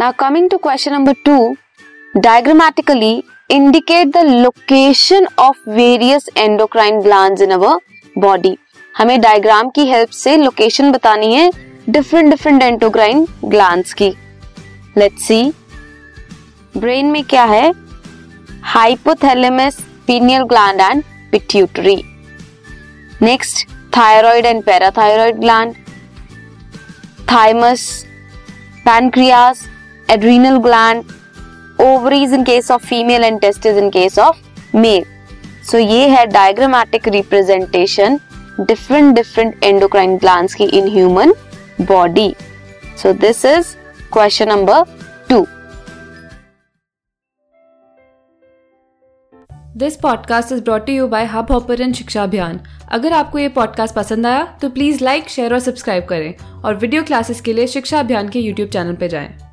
Now coming to question number two diagrammatically indicate the location of various endocrine glands in our body हमें diagram की help से location बतानी है different different endocrine glands की। Let's see brain में क्या है? Hypothalamus pineal gland and pituitary next thyroid and parathyroid gland thymus pancreas adrenal gland ovaries in case of female and testes in case of male so ये है diagrammatic representation different different endocrine glands की in human body so this is question number two this podcast is brought you by Hubhopper शिक्षा अभियान अगर आपको ये podcast पसंद आया तो प्लीज़ लाइक शेयर और सब्सक्राइब करें और वीडियो क्लासेस के लिए शिक्षा अभियान के यूट्यूब चैनल पर जाएँ।